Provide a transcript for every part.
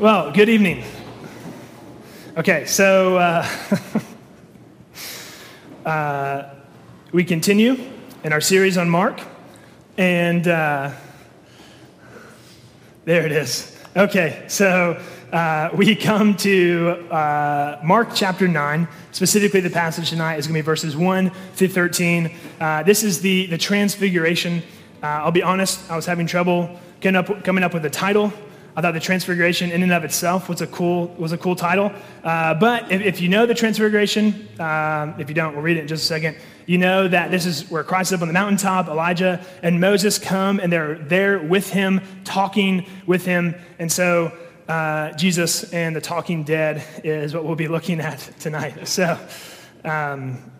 Well, good evening. Okay, so uh, uh, we continue in our series on Mark, and uh, there it is. Okay, so uh, we come to uh, Mark chapter 9. Specifically, the passage tonight is going to be verses 1 through 13. Uh, this is the, the Transfiguration. I'll be honest, I was having trouble up, coming up with a title. I thought the Transfiguration, in and of itself, was a cool was a cool title. Uh, but if, if, you know the Transfiguration, um, if you don't, we'll read it in just a second. You know that this is where Christ is up on the mountaintop. Elijah and Moses come, and they're there with him, talking with him, and so uh, Jesus and the Talking Dead is what we'll be looking at tonight. So. Um,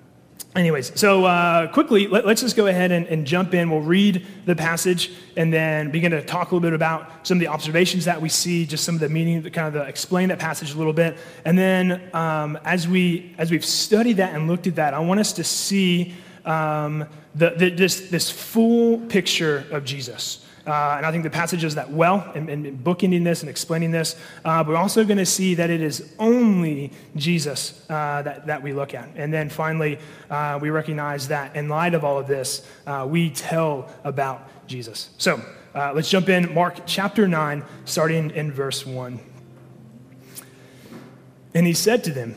Anyways, so uh, quickly, let, us just go ahead and, and, jump in. We'll read the passage and then begin to talk a little bit about some of the observations that we see, just some of the meaning, to kind of the, explain that passage a little bit. And then um, as, we, as we've studied that and looked at that, I want us to see um, the, the, this, this full picture of Jesus. Uh, and I think the passage does that well in, in bookending this and explaining this. Uh, but we're also going to see that it is only Jesus uh, that, that we look at. And then finally, uh, we recognize that in light of all of this, uh, we tell about Jesus. So uh, let's jump in. Mark chapter 9, starting in verse 1. And he said to them,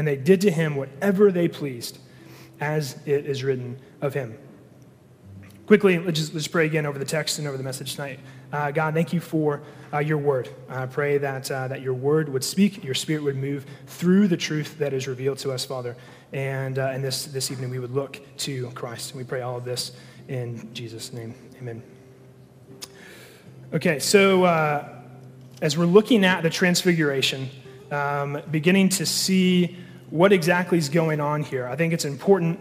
and they did to him whatever they pleased, as it is written of him. Quickly, let's just let's pray again over the text and over the message tonight. Uh, God, thank you for uh, your word. I pray that, uh, that your word would speak, your spirit would move through the truth that is revealed to us, Father. And, uh, and this, this evening we would look to Christ. And we pray all of this in Jesus' name. Amen. Okay, so uh, as we're looking at the transfiguration, um, beginning to see what exactly is going on here, I think it's important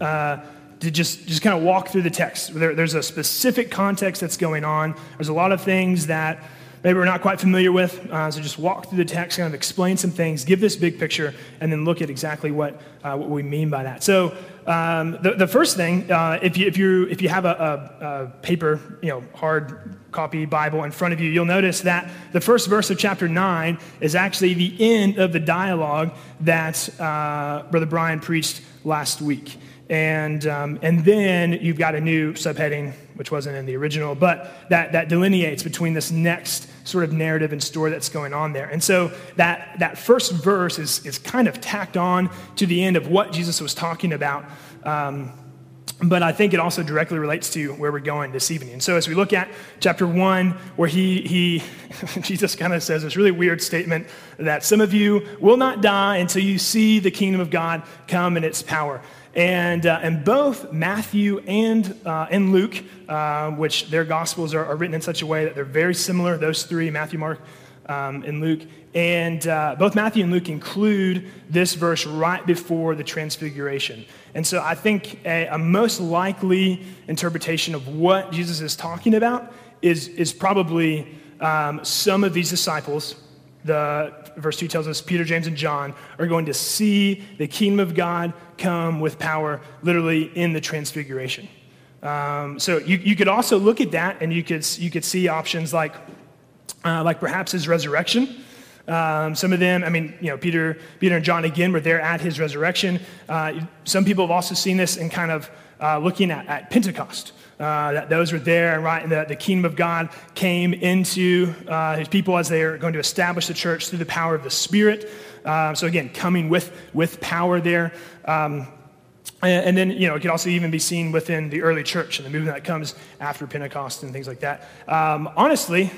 uh, to just, just kind of walk through the text. There, there's a specific context that's going on. There's a lot of things that maybe we're not quite familiar with. Uh, so just walk through the text, kind of explain some things, give this big picture, and then look at exactly what, uh, what we mean by that. So um, the, the first thing, uh, if, you, if, you, if you have a, a, a, paper, you know, hard copy Bible in front of you, you'll notice that the first verse of chapter 9 is actually the end of the dialogue that uh, Brother Brian preached last week. And, um, and then you've got a new subheading, which wasn't in the original, but that, that delineates between this next sort of narrative and story that's going on there. And so that, that first verse is, is kind of tacked on to the end of what Jesus was talking about um, but I think it also directly relates to where we're going this evening. And so as we look at chapter one, where he, he Jesus kind of says this really weird statement that some of you will not die until you see the kingdom of God come in its power. And, uh, and both Matthew and, uh, and Luke, uh, which their gospels are, are, written in such a way that they're very similar, those three, Matthew, Mark, um, and Luke. And uh, both Matthew and Luke include this verse right before the transfiguration. And so I think a, a most likely interpretation of what Jesus is talking about is, is probably um, some of these disciples the verse 2 tells us Peter, James, and John are going to see the kingdom of God come with power, literally in the transfiguration. Um, so you, you could also look at that and you could, you could see options like, uh, like perhaps his resurrection. Um, some of them, I mean, you know, Peter, Peter and John again were there at his resurrection. Uh, some people have also seen this in kind of uh, looking at, at Pentecost. Uh, that those were there, right? And the, the kingdom of God came into uh, his people as they are going to establish the church through the power of the Spirit. Uh, so again, coming with, with power there. Um, and, and, then, you know, it could also even be seen within the early church and the movement that comes after Pentecost and things like that. Um, honestly,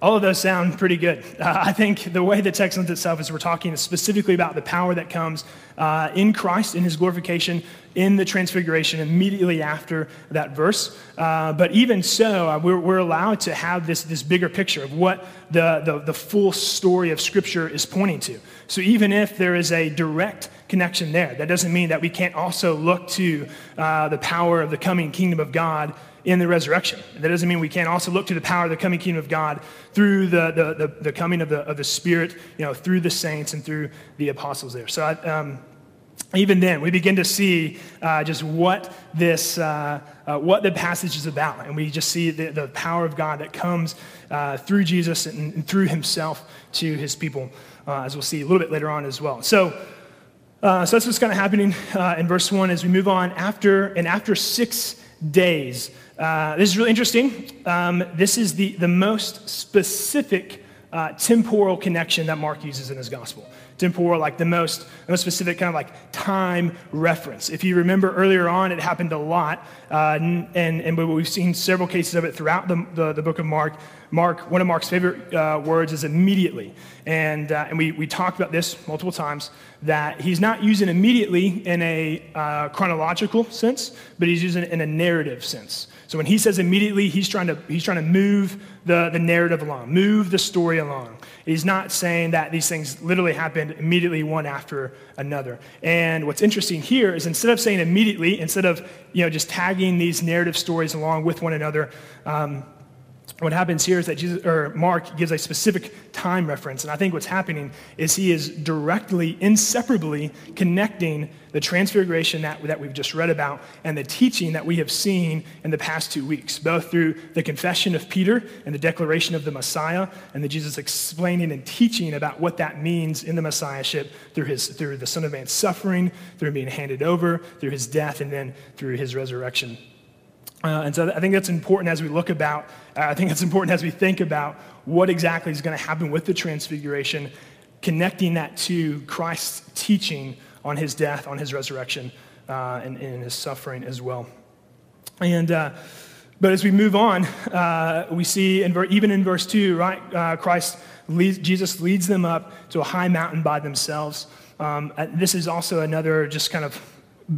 all of those sound pretty good. Uh, I think the way the text lends itself is we're talking specifically about the power that comes uh, in Christ, in his glorification, in the transfiguration, immediately after that verse. Uh, but even so, uh, we're, we're, allowed to have this, this bigger picture of what the, the, the full story of Scripture is pointing to. So even if there is a direct connection there, that doesn't mean that we can't also look to uh, the power of the coming kingdom of God in the resurrection. That doesn't mean we can't also look to the power of the coming kingdom of God through the, the, the, the coming of the, of the Spirit, you know, through the saints and through the apostles there. So I, um, even then, we begin to see uh, just what this, uh, uh, what the passage is about. And we just see the, the power of God that comes uh, through Jesus and, and, through himself to his people, uh, as we'll see a little bit later on as well. So, uh, so that's what's kind of happening in verse 1 as we move on. After, and after six days, uh, this is really interesting. Um, this is the, the most specific uh, temporal connection that Mark uses in his gospel. Temporal, like the most, the most specific kind of like time reference. If you remember earlier on, it happened a lot, uh, and, and we've seen several cases of it throughout the, the, the book of Mark. Mark, one of Mark's favorite uh, words is immediately. And, uh, and we, we talked about this multiple times that he's not using immediately in a uh, chronological sense, but he's using it in a narrative sense. So when he says immediately, he's trying to, he's trying to move the, the narrative along, move the story along. He's not saying that these things literally happened immediately one after another. And what's interesting here is instead of saying immediately, instead of you know, just tagging these narrative stories along with one another, um, what happens here is that Jesus, or Mark gives a specific time reference. And I think what's happening is he is directly, inseparably connecting the transfiguration that, that we've just read about and the teaching that we have seen in the past two weeks, both through the confession of Peter and the declaration of the Messiah, and the Jesus explaining and teaching about what that means in the Messiahship through, his, through the Son of Man's suffering, through being handed over, through his death, and then through his resurrection. Uh, and so I think that's important as we look about, uh, I think it's important as we think about what exactly is going to happen with the transfiguration, connecting that to Christ's teaching on his death, on his resurrection, uh, and, and, his suffering as well. And, uh, but as we move on, uh, we see in ver- even in verse 2, right, uh, Christ leads, Jesus leads them up to a high mountain by themselves. Um, this is also another just kind of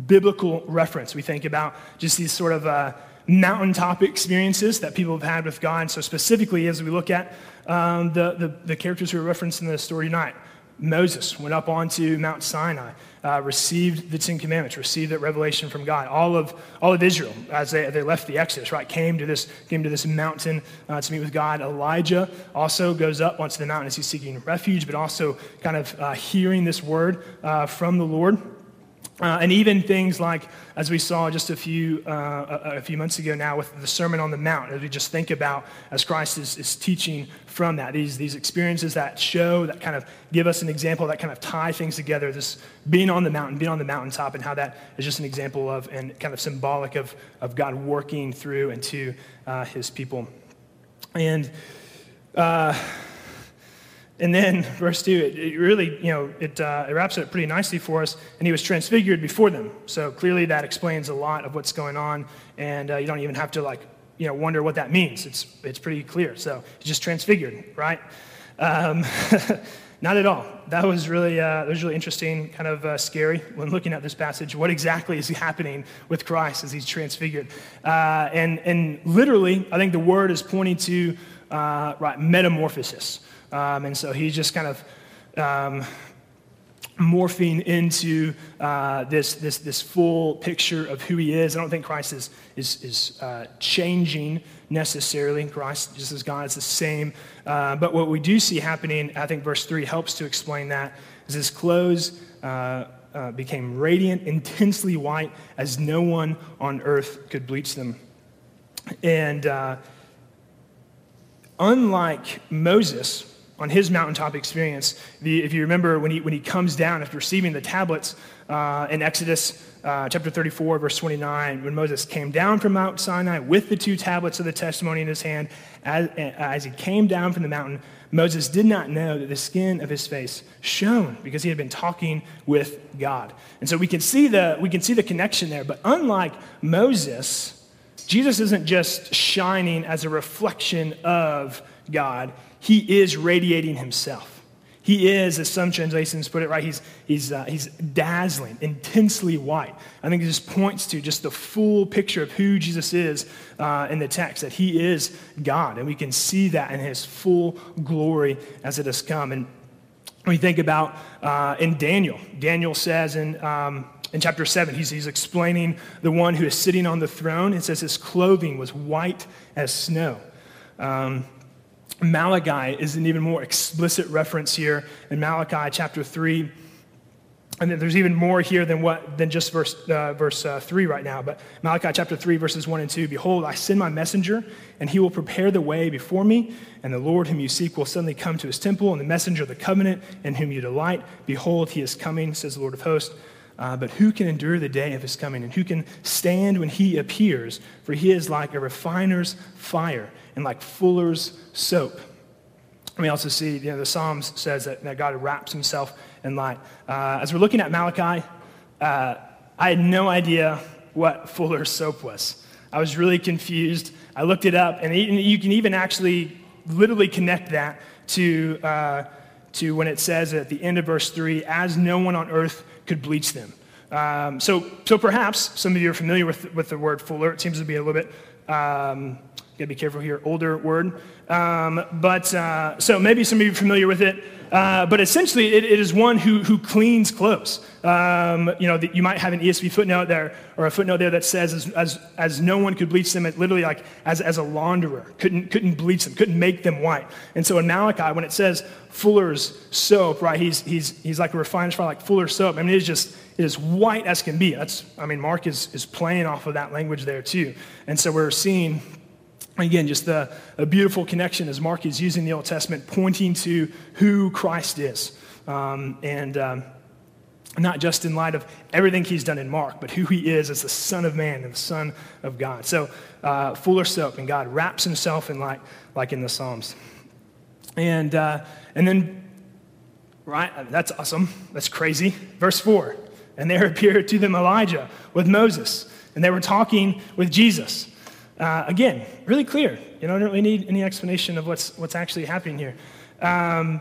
biblical reference. We think about just these sort of mountaintop experiences that people have had with God. So, specifically, as we look at um, the, the, the, characters who are referenced in the story tonight, Moses went up onto Mount Sinai, uh, received the Ten Commandments, received that revelation from God. All of, all of Israel, as they, they left the Exodus, right, came to this, came to this mountain uh, to meet with God. Elijah also goes up onto the mountain as he's seeking refuge, but also kind of uh, hearing this word uh, from the Lord. Uh, and even things like, as we saw just a few, uh, a, a, few months ago now with the Sermon on the Mount, as we just think about as Christ is, is teaching from that, these, these experiences that show, that kind of give us an example, that kind of tie things together, this being on the mountain, being on the mountaintop, and how that is just an example of and kind of symbolic of, of God working through and to uh, his people. And uh, And then verse 2, it, it really, you know, it, uh, it wraps it up pretty nicely for us. And he was transfigured before them. So clearly that explains a lot of what's going on. And uh, you don't even have to, like, you know, wonder what that means. It's, it's pretty clear. So he's just transfigured, right? Um, not at all. That was really, uh, that was really interesting, kind of uh, scary when looking at this passage. What exactly is happening with Christ as he's transfigured? Uh, and, and literally, I think the word is pointing to uh, right, metamorphosis. Um, and so he's just kind of um, morphing into uh, this, this, this full picture of who he is. I don't think Christ is, is, is uh, changing necessarily. Christ, just as God, is the same. Uh, but what we do see happening, I think verse 3 helps to explain that, is his clothes uh, uh, became radiant, intensely white, as no one on earth could bleach them. And uh, unlike Moses, on his mountaintop experience. The, if you remember, when he, when he comes down after receiving the tablets uh, in Exodus uh, chapter 34, verse 29, when Moses came down from Mount Sinai with the two tablets of the testimony in his hand, as, as he came down from the mountain, Moses did not know that the skin of his face shone because he had been talking with God. And so we can see the, we can see the connection there. But unlike Moses, Jesus isn't just shining as a reflection of God, he is radiating himself. He is, as some translations put it right, he's, he's, uh, he's dazzling, intensely white. I think it just points to just the full picture of who Jesus is uh, in the text, that he is God. And we can see that in his full glory as it has come. And we think about uh, in Daniel, Daniel says in, um, in chapter 7, he's, he's explaining the one who is sitting on the throne. It says his clothing was white as snow. Um, Malachi is an even more explicit reference here in Malachi chapter 3. And there's even more here than, what, than just verse, uh, verse uh, 3 right now. But Malachi chapter 3, verses 1 and 2 Behold, I send my messenger, and he will prepare the way before me. And the Lord whom you seek will suddenly come to his temple, and the messenger of the covenant in whom you delight. Behold, he is coming, says the Lord of hosts. Uh, but who can endure the day of his coming? And who can stand when he appears? For he is like a refiner's fire and like fuller's soap. we also see, you know, the Psalms says that, that God wraps himself in light. Uh, as we're looking at Malachi, uh, I had no idea what fuller's soap was. I was really confused. I looked it up, and you can even actually literally connect that to, uh, to when it says at the end of verse 3 as no one on earth could bleach them. Um, so, so perhaps some of you are familiar with, with the word fuller. It seems to be a little bit um, Gotta be careful here, older word. Um, but uh, so maybe some of you are familiar with it. Uh, but essentially, it, it is one who, who cleans clothes. Um, you know, the, you might have an ESV footnote there, or a footnote there that says, as, as, as no one could bleach them, it literally like as, as a launderer, couldn't, couldn't bleach them, couldn't make them white. And so in Malachi, when it says fuller's soap, right, he's, he's, he's like a refiner's fire, like fuller's soap. I mean, it is just, is white as can be. That's, I mean, Mark is, is playing off of that language there too. And so we're seeing Again, just a, a, beautiful connection as Mark is using the Old Testament, pointing to who Christ is. Um, and um, not just in light of everything he's done in Mark, but who he is as the Son of Man and the Son of God. So, uh, fuller soap, and God wraps himself in light, like in the Psalms. And, uh, and then, right, that's awesome. That's crazy. Verse 4 And there appeared to them Elijah with Moses, and they were talking with Jesus. Uh, again, really clear. You don't really need any explanation of what's, what's actually happening here. Um,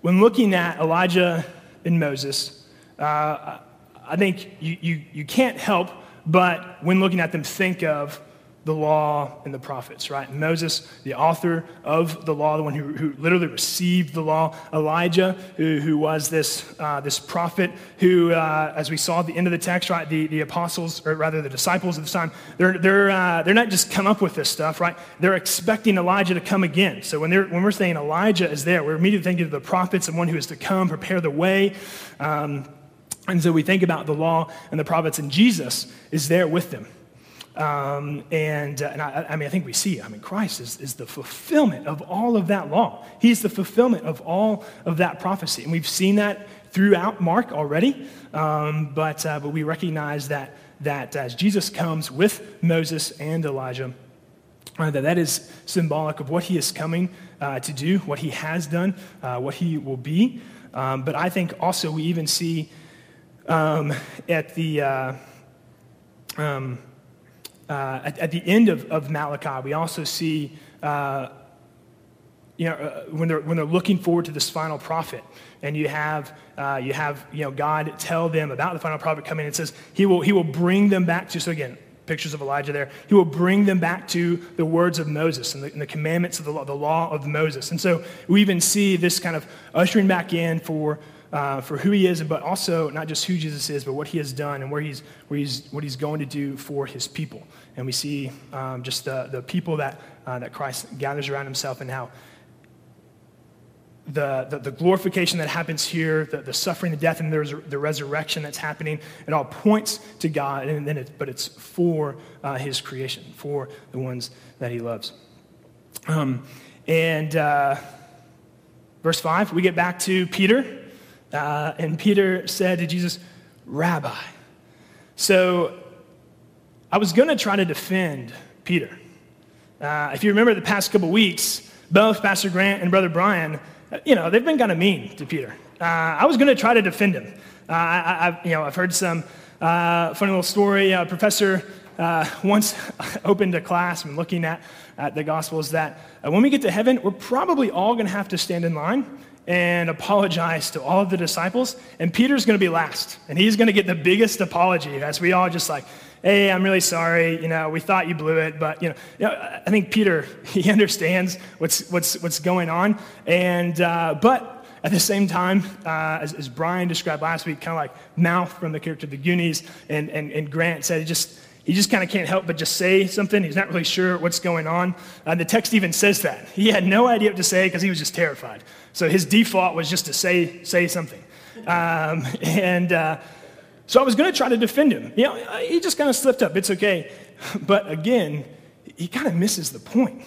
when looking at Elijah and Moses, uh, I think you, you, you can't help but, when looking at them, think of the law and the prophets, right? Moses, the author of the law, the one who, who literally received the law. Elijah, who, who was this, uh, this prophet who, uh, as we saw at the end of the text, right, the, the apostles, or rather the disciples of the time, they're, they're, uh, they're not just come up with this stuff, right? They're expecting Elijah to come again. So when, they're, when we're saying Elijah is there, we're immediately thinking of the prophets and one who is to come, prepare the way. Um, and so we think about the law and the prophets, and Jesus is there with them. Um, and, uh, and I, I, mean, I think we see, I mean, Christ is, is the fulfillment of all of that law. He's the fulfillment of all of that prophecy. And we've seen that throughout Mark already, um, but, uh, but we recognize that, that as Jesus comes with Moses and Elijah, uh, that that is symbolic of what he is coming uh, to do, what he has done, uh, what he will be. Um, but I think also we even see um, at the uh, at, at, the end of, of Malachi, we also see uh, you know, uh, when, they're, when they're looking forward to this final prophet, and you have, uh, you have you know, God tell them about the final prophet coming, it says he will, he will bring them back to, so again, pictures of Elijah there, he will bring them back to the words of Moses and the, and the commandments of the law, the law of Moses. And so we even see this kind of ushering back in for, uh, for who he is, but also not just who Jesus is, but what he has done and where he's, where he's, what he's going to do for his people. And we see um, just the, the people that, uh, that Christ gathers around himself and how the, the, the, glorification that happens here, the, the suffering, the death, and there's the resurrection that's happening, it all points to God, and then it, but it's for uh, His creation, for the ones that He loves. Um, and uh, verse 5, we get back to Peter, uh, and Peter said to Jesus, Rabbi. So I was going to try to defend Peter. Uh, if you remember the past couple weeks, both Pastor Grant and Brother Brian you know, they've been kind of mean to Peter. Uh, I was going to try to defend him. Uh, I, I, you know, I've heard some uh, funny little story. A professor uh, once opened a class and looking at, at the Gospels that uh, when we get to heaven, we're probably all going to have to stand in line and apologize to all of the disciples. And Peter's going to be last. And he's going to get the biggest apology as we all just like, hey, I'm really sorry. You know, we thought you blew it, but you know, you know I think Peter he understands what's what's what's going on, and uh, but at the same time, uh, as, as, Brian described last week, kind of like mouth from the character of the Goonies, and, and, and Grant said, he just, he just kind of can't help but just say something. He's not really sure what's going on. Uh, the text even says that. He had no idea what to say because he was just terrified. So his default was just to say, say something. Um, and uh, so I was going to try to defend him. You know, he just kind of slipped up. It's okay. But again, he kind of misses the point.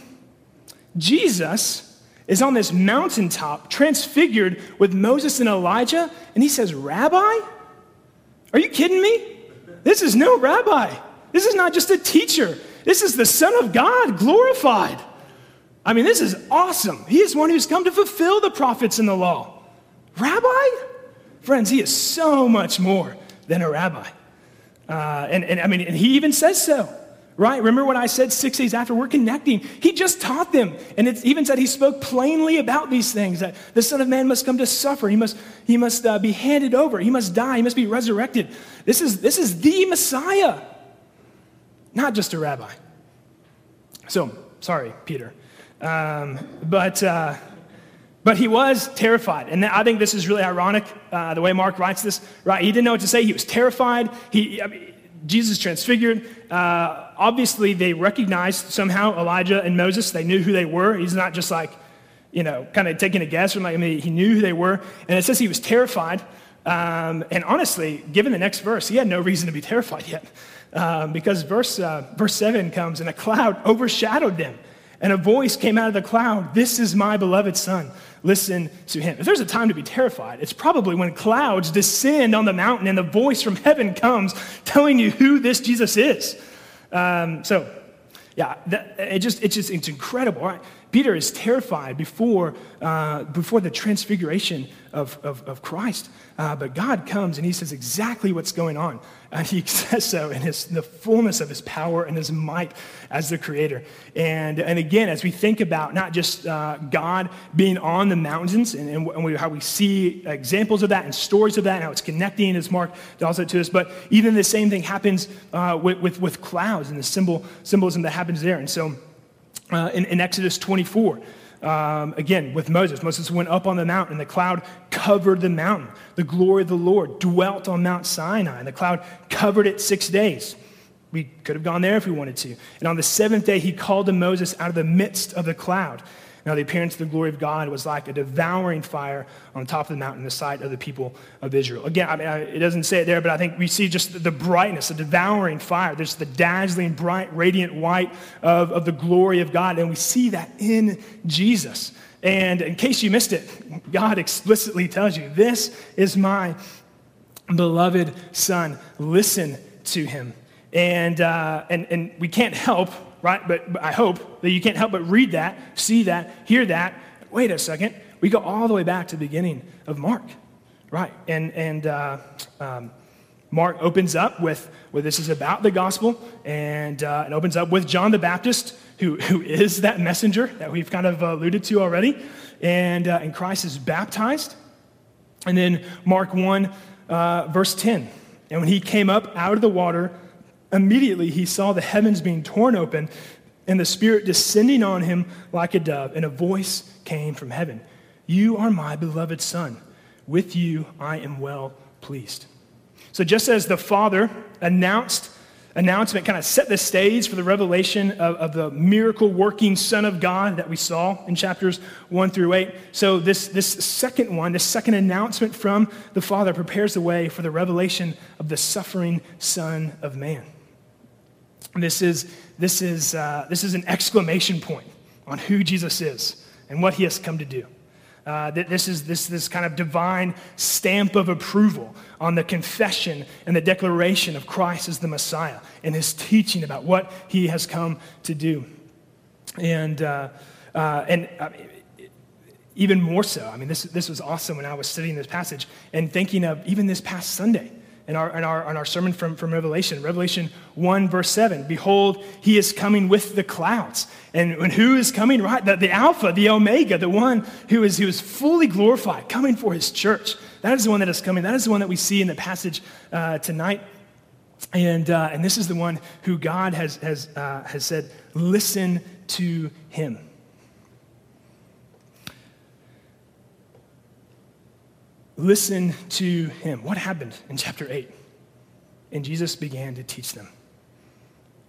Jesus is on this mountaintop, transfigured with Moses and Elijah, and he says, Rabbi? Are you kidding me? This is no rabbi. This is not just a teacher. This is the Son of God glorified. I mean, this is awesome. He is one who's come to fulfill the prophets and the law. Rabbi? Friends, he is so much more than a rabbi. Uh, and, and I mean, and he even says so, right? Remember what I said six days after? We're connecting. He just taught them. And it even said he spoke plainly about these things that the Son of Man must come to suffer. He must, he must uh, be handed over. He must die. He must be resurrected. This is, this is the Messiah, not just a rabbi. So, sorry, Peter. Um, but. Uh, but he was terrified. And I think this is really ironic, uh, the way Mark writes this, right? He didn't know what to say. He was terrified. He, I mean, Jesus transfigured. Uh, obviously, they recognized somehow Elijah and Moses. They knew who they were. He's not just like, you know, kind of taking a guess. From like, I mean, he knew who they were. And it says he was terrified. Um, and honestly, given the next verse, he had no reason to be terrified yet. Um, because verse, uh, verse 7 comes, and a cloud overshadowed them. And a voice came out of the cloud This is my beloved Son listen to him. If there's a time to be terrified, it's probably when clouds descend on the mountain and the voice from heaven comes telling you who this Jesus is. Um, so, yeah, that, it just, it just, it's incredible. Right? Peter is terrified before, uh, before the transfiguration of, of, of Christ. Uh, but God comes and he says exactly what's going on. And he says so in his, the fullness of his power and his might as the creator. And, and again, as we think about not just uh, God being on the mountains and, and we, how we see examples of that and stories of that and how it's connecting, as Mark tells it to us, but even the same thing happens uh, with, with, with, clouds and the symbol, symbolism that happens there. And so uh, in, in Exodus 24, um, again, with Moses. Moses went up on the mountain, and the cloud covered the mountain. The glory of the Lord dwelt on Mount Sinai, and the cloud covered it six days. We could have gone there if we wanted to. And on the seventh day, he called to Moses out of the midst of the cloud. Now, the appearance of the glory of God was like a devouring fire on top of the mountain, in the sight of the people of Israel. Again, I mean, it doesn't say it there, but I think we see just the brightness, the devouring fire. There's the dazzling, bright, radiant white of, of the glory of God, and we see that in Jesus. And in case you missed it, God explicitly tells you, This is my beloved Son. Listen to him. And, uh, and, and we can't help right? But, but I hope that you can't help but read that, see that, hear that. Wait a second. We go all the way back to the beginning of Mark, right? And, and uh, um, Mark opens up with, well, this is about the gospel, and uh, it opens up with John the Baptist, who, who is that messenger that we've kind of alluded to already. And, uh, and Christ is baptized. And then Mark 1, uh, verse 10. And when he came up out of the water, immediately he saw the heavens being torn open and the Spirit descending on him like a dove, and a voice came from heaven You are my beloved Son. With you I am well pleased. So, just as the Father announced, announcement kind of set the stage for the revelation of, of, the miracle working Son of God that we saw in chapters 1 through 8. So, this, this second one, this second announcement from the Father, prepares the way for the revelation of the suffering Son of Man. This is, this is, uh, this is an exclamation point on who Jesus is and what he has come to do. Uh, this is this, this kind of divine stamp of approval on the confession and the declaration of Christ as the Messiah and his teaching about what he has come to do. And, uh, uh, and uh, even more so, I mean, this, this was awesome when I was studying this passage and thinking of even this past Sunday in our, in our, in our sermon from, from Revelation. Revelation 1, verse 7. Behold, he is coming with the clouds. And, and who is coming? Right? The, the Alpha, the Omega, the one who is, who is fully glorified, coming for his church. That is the one that is coming. That is the one that we see in the passage uh, tonight. And, uh, and this is the one who God has, has, uh, has said, listen to him. Listen to him. What happened in chapter 8? And Jesus began to teach them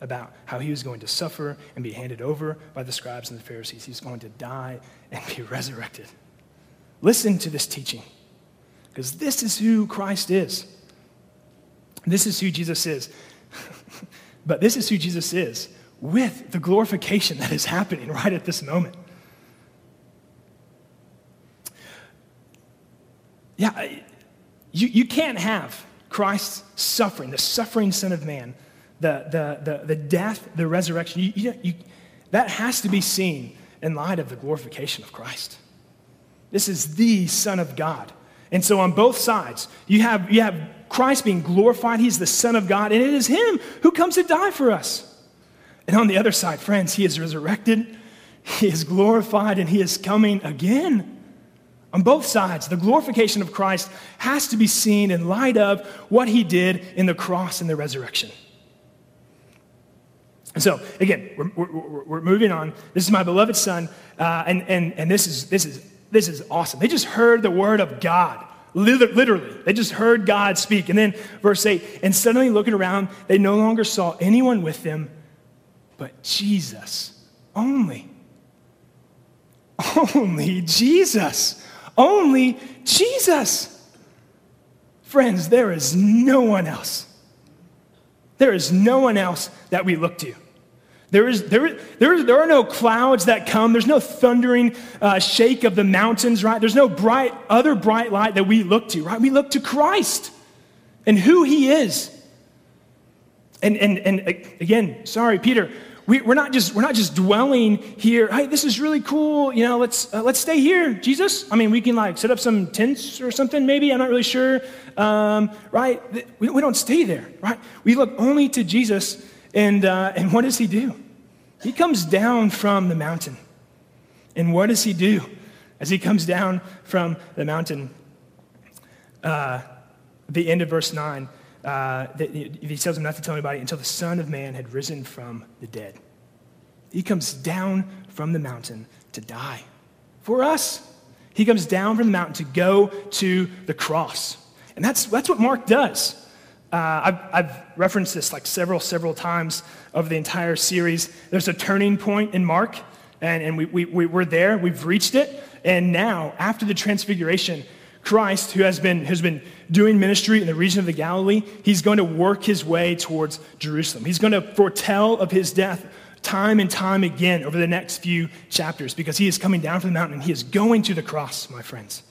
about how he was going to suffer and be handed over by the scribes and the Pharisees. He's going to die and be resurrected. Listen to this teaching, because this is who Christ is. This is who Jesus is. but this is who Jesus is with the glorification that is happening right at this moment. Yeah, you, you can't have Christ's suffering, the suffering Son of Man, the, the, the, the death, the resurrection. You, you, you, that has to be seen in light of the glorification of Christ. This is the Son of God. And so on both sides, you have, you have Christ being glorified. He's the Son of God, and it is Him who comes to die for us. And on the other side, friends, He is resurrected, He is glorified, and He is coming again. On both sides, the glorification of Christ has to be seen in light of what he did in the cross and the resurrection. And So, again, we're, we're, we're moving on. This is my beloved son, uh, and, and, and this, is, this, is, this is awesome. They just heard the word of God, literally. They just heard God speak. And then, verse 8, and suddenly looking around, they no longer saw anyone with them but Jesus only. Only Jesus. Only Jesus. Friends, there is no one else. There is no one else that we look to. There, is, there, there, there are no clouds that come. There's no thundering uh, shake of the mountains, right? There's no bright, other bright light that we look to, right? We look to Christ and who he is. And, and, and again, sorry, Peter, we, are not just we're not just dwelling here hey this is really cool you know let's uh, let's stay here jesus. I mean we can like set up some tents or something maybe i'm not really sure um, right? We, we don't stay there right? We look only to jesus and uh, and what does he do? He comes down from the mountain. And what does he do as he comes down from the mountain? Uh, the end of verse 9 uh, that he tells him not to tell anybody until the Son of Man had risen from the dead. He comes down from the mountain to die for us. He comes down from the mountain to go to the cross. And that's, that's what Mark does. Uh, I've, I've, referenced this like several, several times over the entire series. There's a turning point in Mark, and, and we, we, we, we're there, we've reached it. And now, after the transfiguration, Christ, who has been, has been doing ministry in the region of the Galilee, he's going to work his way towards Jerusalem. He's going to foretell of his death time and time again over the next few chapters because he is coming down from the mountain and he is going to the cross, my friends.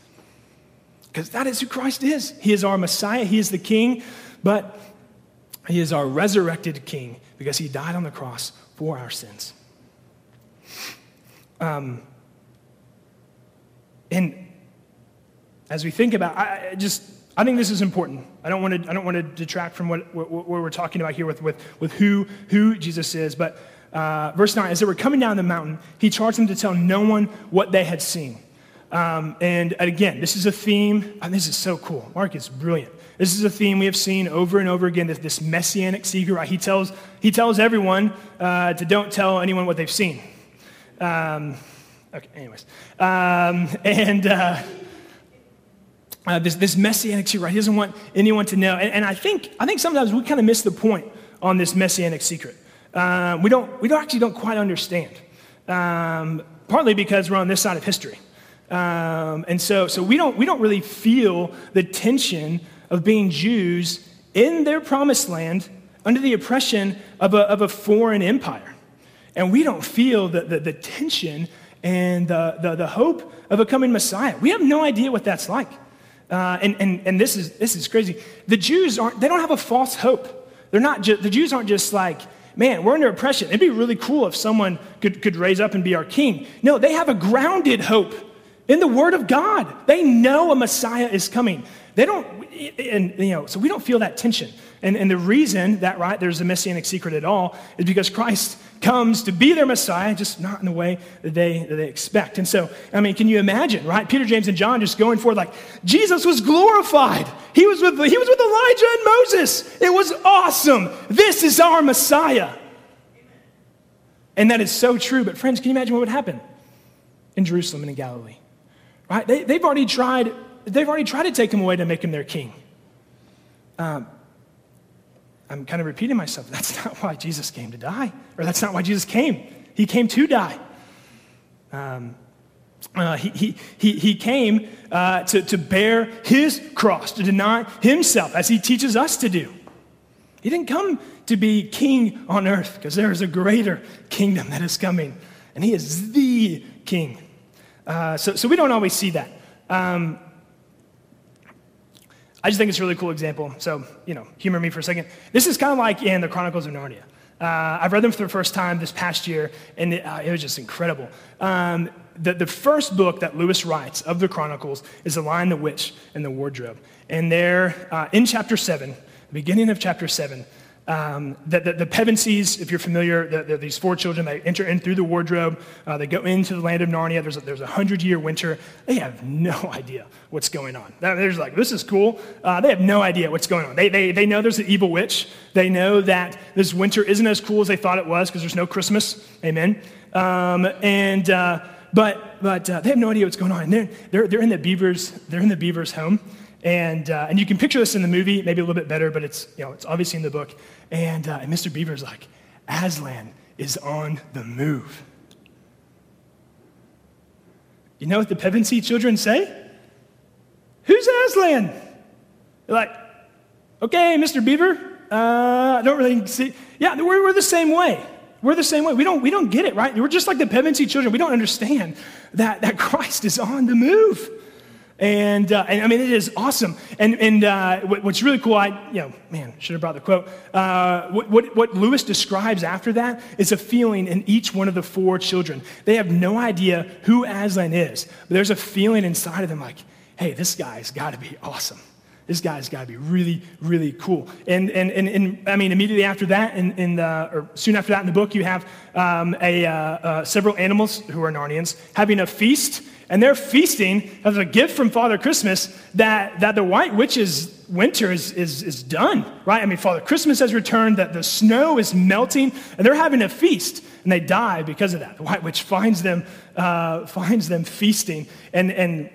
Because that is who Christ is. He is our Messiah, he is the King. But He is our resurrected King because he died on the cross for our sins. Um, and as we think about, I just, I think this is important. I don't want to, I don't want to detract from what, what, what we're talking about here with, with, with who, who Jesus is. But uh, verse 9, as they were coming down the mountain, he charged them to tell no one what they had seen. Um, and again, this is a theme, and this is so cool. Mark is brilliant. This is a theme we have seen over and over again, this, this messianic secret, right? He tells, he tells everyone uh, to don't tell anyone what they've seen. Um, okay, anyways. Um, and uh, uh, this, this messianic secret, right? He doesn't want anyone to know. And, and I, think, I think sometimes we kind of miss the point on this messianic secret. Uh, we, don't, we don't actually don't quite understand, um, partly because we're on this side of history. Um, and so, so we, don't, we don't really feel the tension of being Jews in their promised land under the oppression of a, of a foreign empire. And we don't feel the, the, the tension and the, the, the, hope of a coming Messiah. We have no idea what that's like. Uh, and and, and this, is, this is crazy. The Jews aren't, they don't have a false hope. They're not just, the Jews aren't just like, man, we're under oppression. It'd be really cool if someone could, could raise up and be our king. No, they have a grounded hope in the Word of God. They know a Messiah is coming. They don't, and you know, so we don't feel that tension. And, and the reason that, right, there's a messianic secret at all is because Christ comes to be their Messiah, just not in the way that they, that they expect. And so, I mean, can you imagine, right? Peter, James, and John just going forward like, Jesus was glorified. He was with, he was with Elijah and Moses. It was awesome. This is our Messiah. And that is so true. But, friends, can you imagine what would happen in Jerusalem and in Galilee? Right? They, they've already tried they've already tried to take him away to make him their king. Um, I'm kind of repeating myself. That's not why Jesus came to die, or that's not why Jesus came. He came to die. Um, uh, he, he, he, came uh, to, to bear his cross, to deny himself, as he teaches us to do. He didn't come to be king on earth, because there is a greater kingdom that is coming, and he is the king. Uh, so, so we don't always see that. Um, I just think it's a really cool example. So, you know, humor me for a second. This is kind of like in the Chronicles of Narnia. Uh, I've read them for the first time this past year, and it, uh, it was just incredible. Um, the, the first book that Lewis writes of the Chronicles is The Lion, the Witch, and the Wardrobe. And there, uh, in chapter 7, beginning of chapter 7, um, the, the, the Pevensies, if you're familiar, the, the, these four children, they enter in through the wardrobe. Uh, they go into the land of Narnia. There's a, there's a hundred year winter. They have no idea what's going on. They're just like, this is cool. Uh, they have no idea what's going on. They, they, they know there's an evil witch. They know that this winter isn't as cool as they thought it was because there's no Christmas. Amen. Um, and, uh, but but uh, they have no idea what's going on. And they're, they're, they're, in the beavers, they're in the beavers' home. And, uh, and you can picture this in the movie, maybe a little bit better, but it's, you know, it's obviously in the book. And, uh, and Mr. Beaver's like, Aslan is on the move. You know what the Pevensie children say? Who's Aslan? They're like, okay, Mr. Beaver, uh, I don't really see. Yeah, we're, we're the same way. We're the same way. We don't, we don't get it, right? We're just like the Pevensie children. We don't understand that, that Christ is on the move. And, uh, and I mean, it is awesome. And, and uh, what, what's really cool, I, you know, man, should have brought the quote. Uh, what, what, what Lewis describes after that is a feeling in each one of the four children. They have no idea who Aslan is, but there's a feeling inside of them like, hey, this guy's got to be awesome. This guy's got to be really, really cool. And, and, and, and, I mean, immediately after that, in, in the, or soon after that in the book, you have um, a, uh, uh, several animals who are Narnians having a feast and they're feasting as a gift from Father Christmas that, that the White Witch's winter is, is, is done, right? I mean, Father Christmas has returned, that the snow is melting, and they're having a feast, and they die because of that. The White Witch finds them, uh, finds them feasting and, and,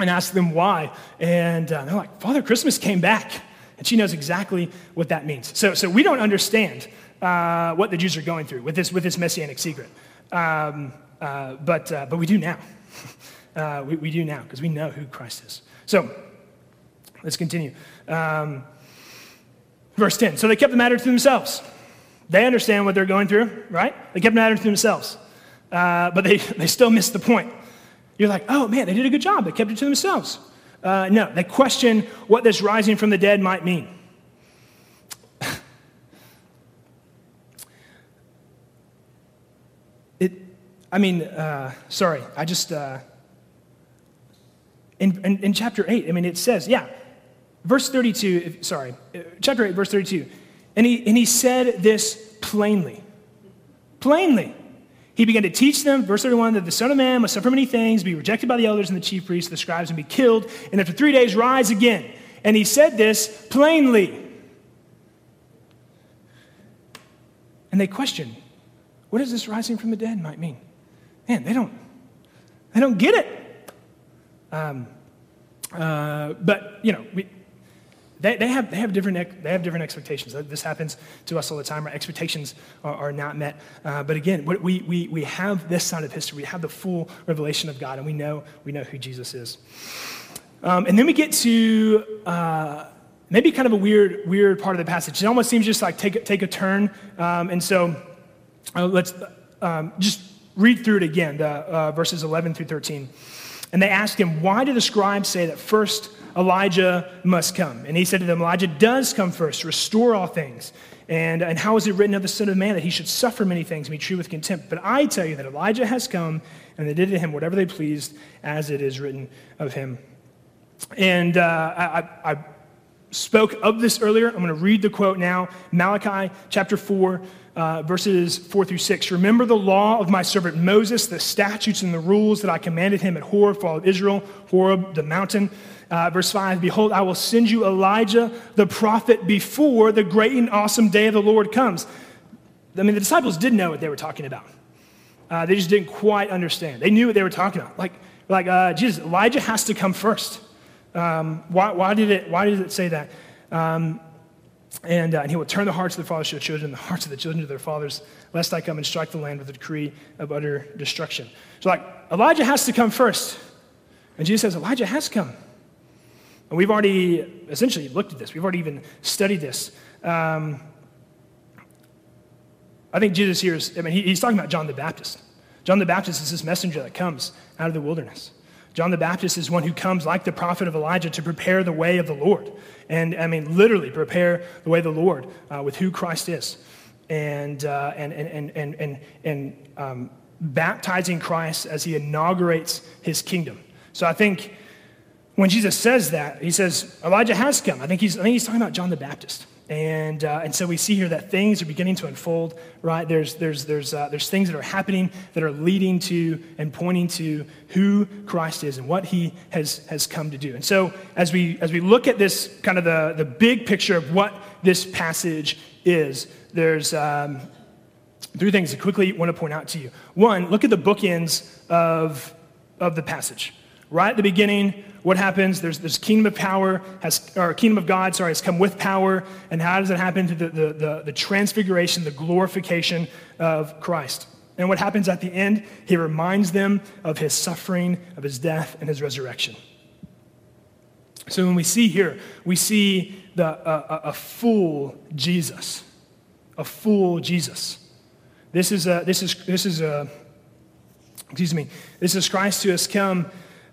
and asks them why. And uh, they're like, Father Christmas came back. And she knows exactly what that means. So, so we don't understand uh, what the Jews are going through with this, with this messianic secret. Um, uh, but, uh, but we do now uh, we, we, do now because we know who Christ is. So let's continue. Um, verse 10. So they kept the matter to themselves. They understand what they're going through, right? They kept the matter to themselves. Uh, but they, they still missed the point. You're like, oh man, they did a good job. They kept it to themselves. Uh, no, they question what this rising from the dead might mean. it, I mean, uh, sorry, I just, uh, in, in, in, chapter 8, I mean, it says, yeah, verse 32, sorry, uh, chapter 8, verse 32. And he, and he said this plainly. Plainly. He began to teach them, verse 31, that the Son of Man must suffer many things, be rejected by the elders and the chief priests, the scribes, and be killed, and after three days rise again. And he said this plainly. And they questioned, what does this rising from the dead might mean? Man, they don't, they don't get it. Um, uh, but, you know, we, they, they, have, they, have different, they have different expectations. This happens to us all the time. Our expectations are, are not met. Uh, but again, we, we, we have this side of history. We have the full revelation of God, and we know, we know who Jesus is. Um, and then we get to uh, maybe kind of a weird, weird part of the passage. It almost seems just like take, take a turn. Um, and so uh, let's um, just read through it again, the, uh, verses 11 through 13. And they asked him, Why do the scribes say that first Elijah must come? And he said to them, Elijah does come first, restore all things. And, and how is it written of the Son of Man that he should suffer many things and be treated with contempt? But I tell you that Elijah has come, and they did to him whatever they pleased, as it is written of him. And uh, I, I spoke of this earlier. I'm going to read the quote now Malachi chapter 4, uh, verses 4 through 6. Remember the law of my servant Moses, the statutes and the rules that I commanded him at Horeb for all of Israel, Horeb, the mountain. Uh, verse 5 Behold, I will send you Elijah the prophet before the great and awesome day of the Lord comes. I mean, the disciples did know what they were talking about. Uh, they just didn't quite understand. They knew what they were talking about. Like, like uh, Jesus, Elijah has to come first. Um, why, why, did it, why did it say that? Um, and, uh, and, he will turn the hearts of the fathers to the children, the hearts of the children to their fathers, lest I come and strike the land with a decree of utter destruction. So, like, Elijah has to come first. And Jesus says, Elijah has come. And we've already essentially looked at this, we've already even studied this. Um, I think Jesus here is, I mean, he, he's talking about John the Baptist. John the Baptist is this messenger that comes out of the wilderness. John the Baptist is one who comes like the prophet of Elijah to prepare the way of the Lord. And I mean, literally prepare the way of the Lord uh, with who Christ is. And, uh, and, and, and, and, and um, baptizing Christ as he inaugurates his kingdom. So I think when Jesus says that, he says, Elijah has come. I think he's, I think he's talking about John the Baptist. And, uh, and so we see here that things are beginning to unfold, right? There's, there's, there's, uh, there's things that are happening that are leading to and pointing to who Christ is and what he has, has come to do. And so as we, as we look at this kind of the, the big picture of what this passage is, there's um, three things I quickly want to point out to you. One, look at the bookends of, of the passage. Right at the beginning, what happens? There's this kingdom of power, has, or kingdom of God, sorry, has come with power. And how does it happen to the, the, the, the transfiguration, the glorification of Christ? And what happens at the end? He reminds them of his suffering, of his death, and his resurrection. So when we see here, we see the, uh, a full Jesus, a full Jesus. This is a, this is this is a, excuse me. This is Christ who has come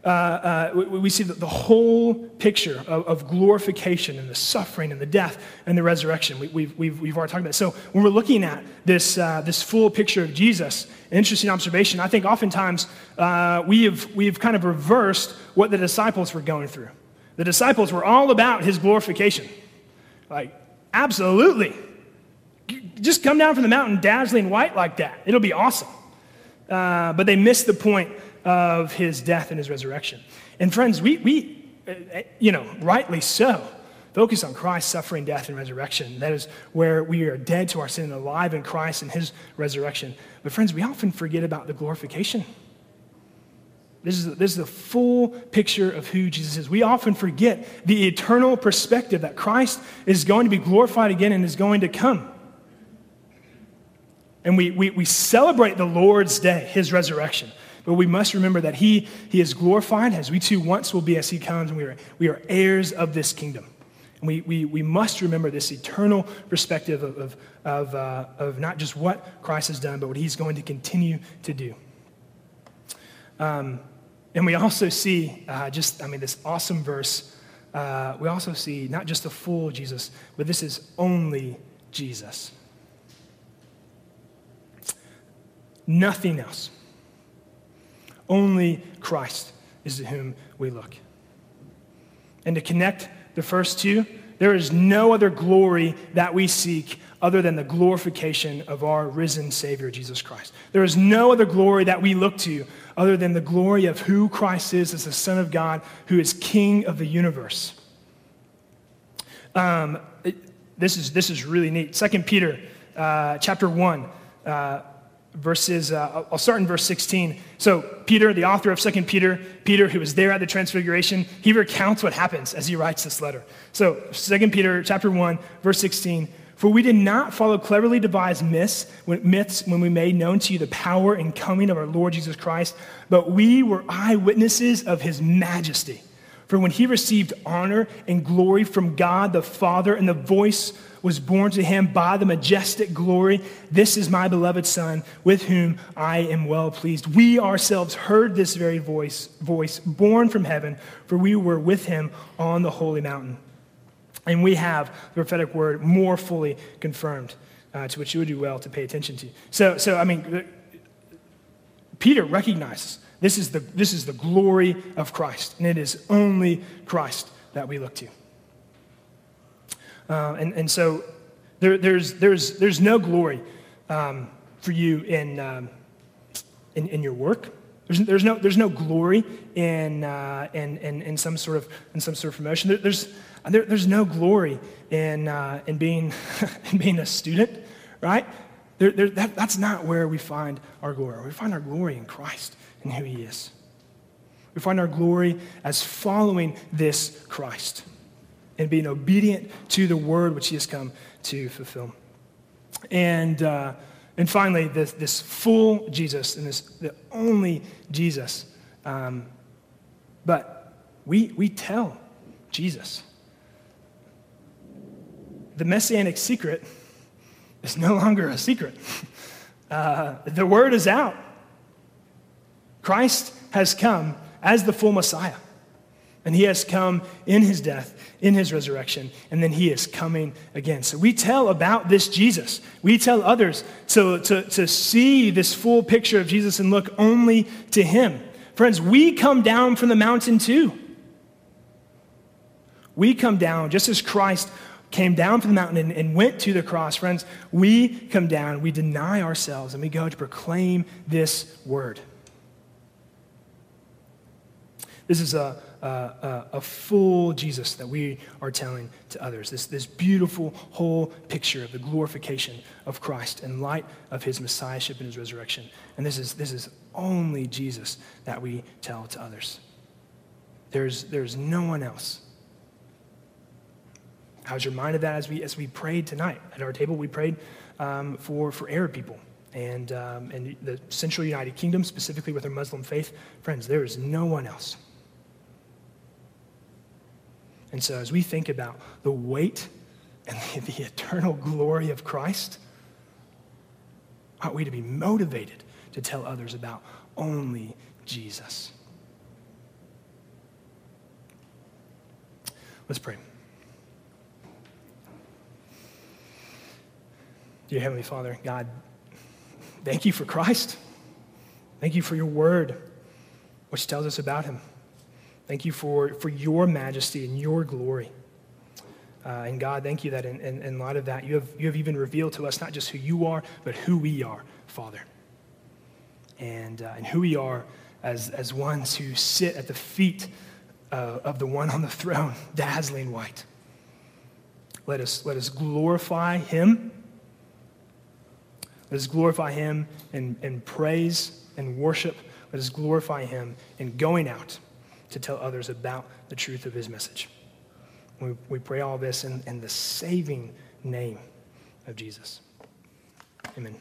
uh, uh, we, we, see the, the whole picture of, of, glorification and the suffering and the death and the resurrection. We, have we've, we've, we've already talked about it. So when we're looking at this, uh, this full picture of Jesus, an interesting observation, I think oftentimes uh, we, have, we have kind of reversed what the disciples were going through. The disciples were all about his glorification. Like, absolutely. Just come down from the mountain dazzling white like that. It'll be awesome. Uh, but they missed the point of his death and his resurrection. And friends, we, we uh, you know, rightly so, focus on Christ's suffering, death, and resurrection. That is where we are dead to our sin and alive in Christ and his resurrection. But friends, we often forget about the glorification. This is, this is the full picture of who Jesus is. We often forget the eternal perspective that Christ is going to be glorified again and is going to come. And we, we, we celebrate the Lord's day, his resurrection. But we must remember that he, he is glorified as we too once will be as he comes, and we are, we are heirs of this kingdom. And we, we, we must remember this eternal perspective of, of, of, uh, of not just what Christ has done, but what he's going to continue to do. Um, and we also see uh, just, I mean, this awesome verse. Uh, we also see not just the full Jesus, but this is only Jesus. Nothing else Only Christ is to whom we look. And to connect the first two, there is no other glory that we seek other than the glorification of our risen Savior, Jesus Christ. There is no other glory that we look to other than the glory of who Christ is as the Son of God, who is King of the universe. Um, it, this, is, this is really neat. 2 Peter uh, chapter 1. Uh, verses, uh, I'll start in verse 16. So, Peter, the author of 2 Peter, Peter, who was there at the transfiguration, he recounts what happens as he writes this letter. So, 2 Peter chapter 1, verse 16. For we did not follow cleverly devised myths when we made known to you the power and coming of our Lord Jesus Christ, but we were eyewitnesses of his majesty. For when he received honor and glory from God the Father, and the voice was borne to him by the majestic glory, This is my beloved Son, with whom I am well pleased. We ourselves heard this very voice, voice born from heaven, for we were with him on the holy mountain. And we have the prophetic word more fully confirmed, uh, to which you would do well to pay attention to. So, so I mean, Peter recognizes this is, the, this is the glory of Christ, and it is only Christ that we look to. Uh, and, and so there, there's, there's, there's no glory um, for you in, um, in, in your work. There's, there's, no, there's no glory in, uh, in, in, in, some sort of, in some sort of promotion. There, there's, there, there's no glory in, uh, in, being, in being a student, right? There, that, that's not where we find our glory. We find our glory in Christ who He is. We find our glory as following this Christ and being obedient to the word which He has come to fulfill. And, uh, and finally, this, this full Jesus and this the only Jesus. Um, but we, we tell Jesus the messianic secret is no longer a secret. Uh, the word is out. Christ has come as the full Messiah. And he has come in his death, in his resurrection, and then he is coming again. So we tell about this Jesus. We tell others to, to, to see this full picture of Jesus and look only to him. Friends, we come down from the mountain too. We come down just as Christ came down from the mountain and, and, went to the cross, friends, we come down, we deny ourselves, and we go to proclaim this word. This is a, a, a, full Jesus that we are telling to others. This, this beautiful whole picture of the glorification of Christ in light of his messiahship and his resurrection. And this is, this is only Jesus that we tell to others. There's, there's no one else I was reminded of that as we, as we prayed tonight at our table, we prayed um, for, for Arab people and, um, and the Central United Kingdom, specifically with our Muslim faith. Friends, there is no one else. And so, as we think about the weight and the, the eternal glory of Christ, ought we to be motivated to tell others about only Jesus? Let's pray. Dear Heavenly Father, God, thank you for Christ. Thank you for your word, which tells us about him. Thank you for, for your majesty and your glory. Uh, and God, thank you that in, in, in, light of that, you have, you have even revealed to us not just who you are, but who we are, Father. And, uh, and who we are as, as ones who sit at the feet uh, of the one on the throne, dazzling white. Let us, let us glorify him let us glorify him in, in praise and worship. Let us glorify him in going out to tell others about the truth of his message. We, we pray all this in, in the saving name of Jesus. Amen.